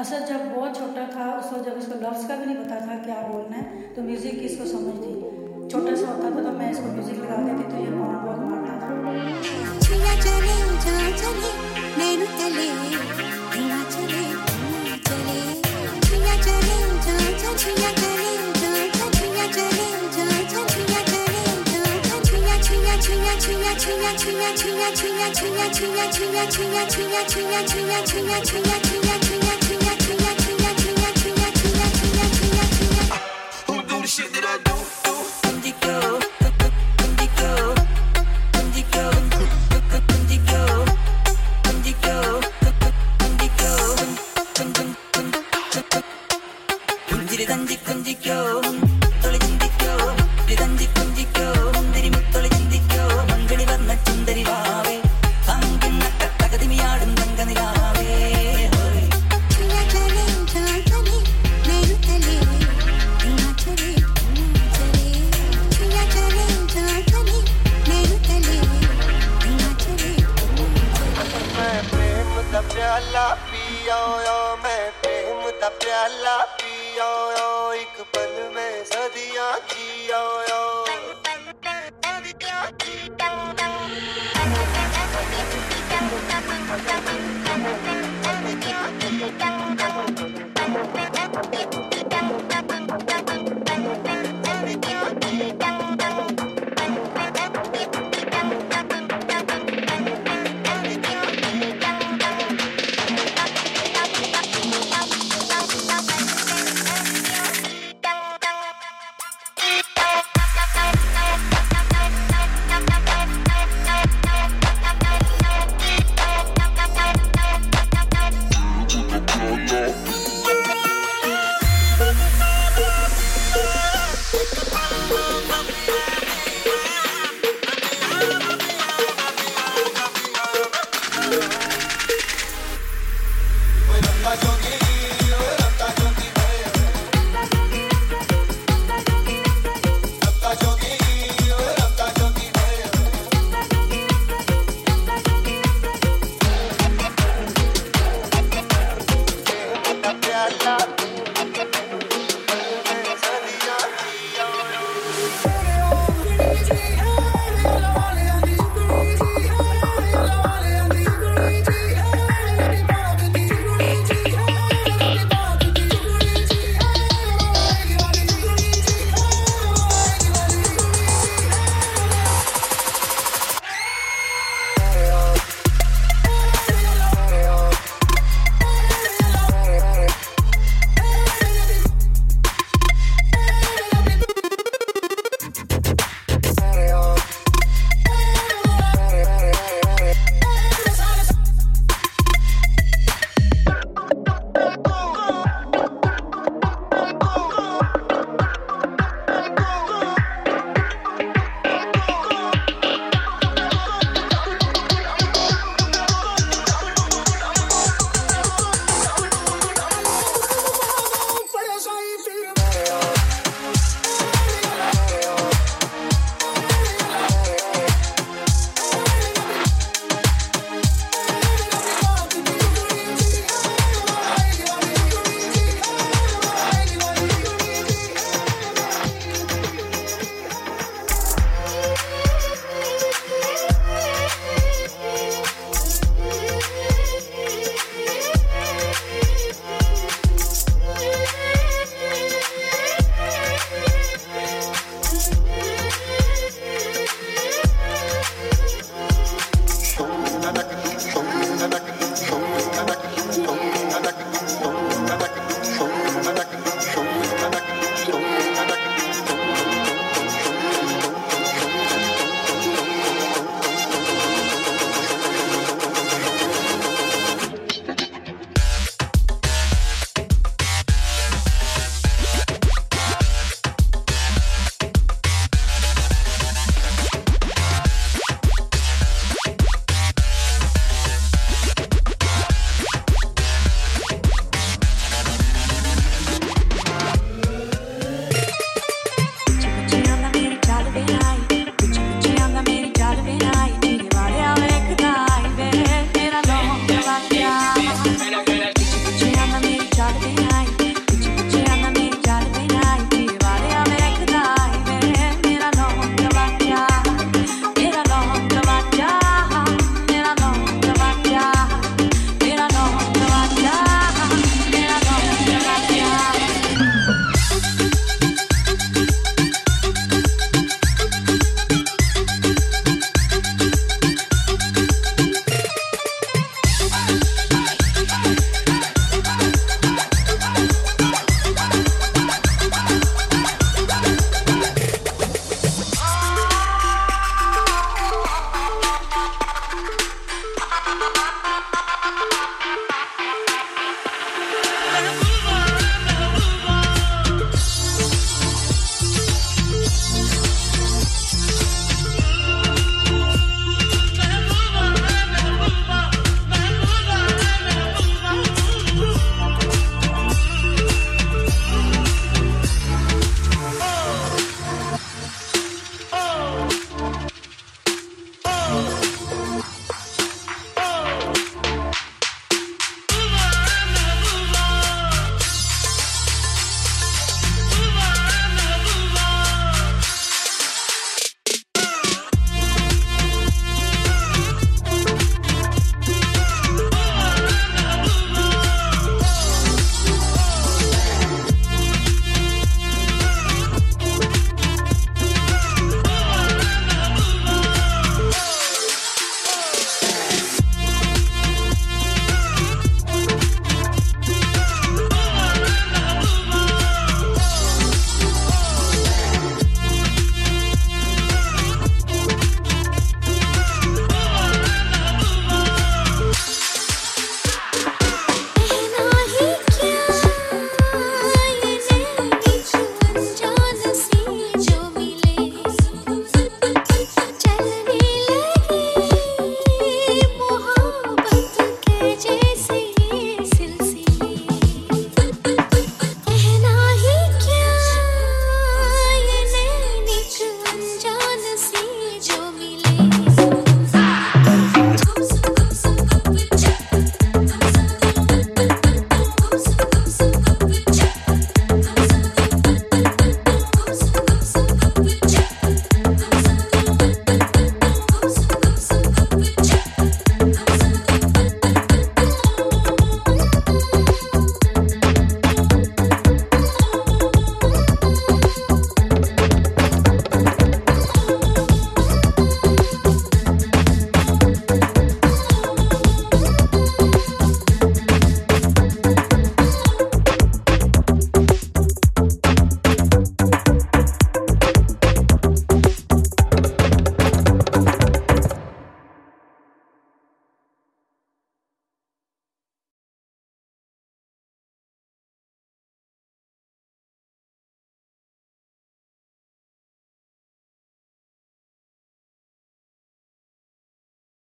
असल जब बहुत छोटा था उस वक्त जब इसको लफ्ज़ का भी नहीं पता था क्या बोलना है तो म्यूज़िक की इसको समझ थी छोटा सा होता था तो मैं इसको म्यूज़िक लगा देती तो ये बहुत बहुत मारता था छुया चले जा चले नैनु तले धीमा चले धीमा चले छुया चले जा जा छुया चले जा വിതന്തി കുഞ്ചിക്കോ തൊളി ചിന്തിക്കോ വിതന്തി കുഞ്ചിക്കോ മുന്തിരി മുത്തൊളി ചിന്തിക്കോ മങ്കളി വന്ന ചുന്തരി വാവേ പങ്കിന്ന കട്ടകതിമിയാടും തങ്കനിലാവേ. प्याला पियो मैं प्रेम दा प्याला पियो। एक पल में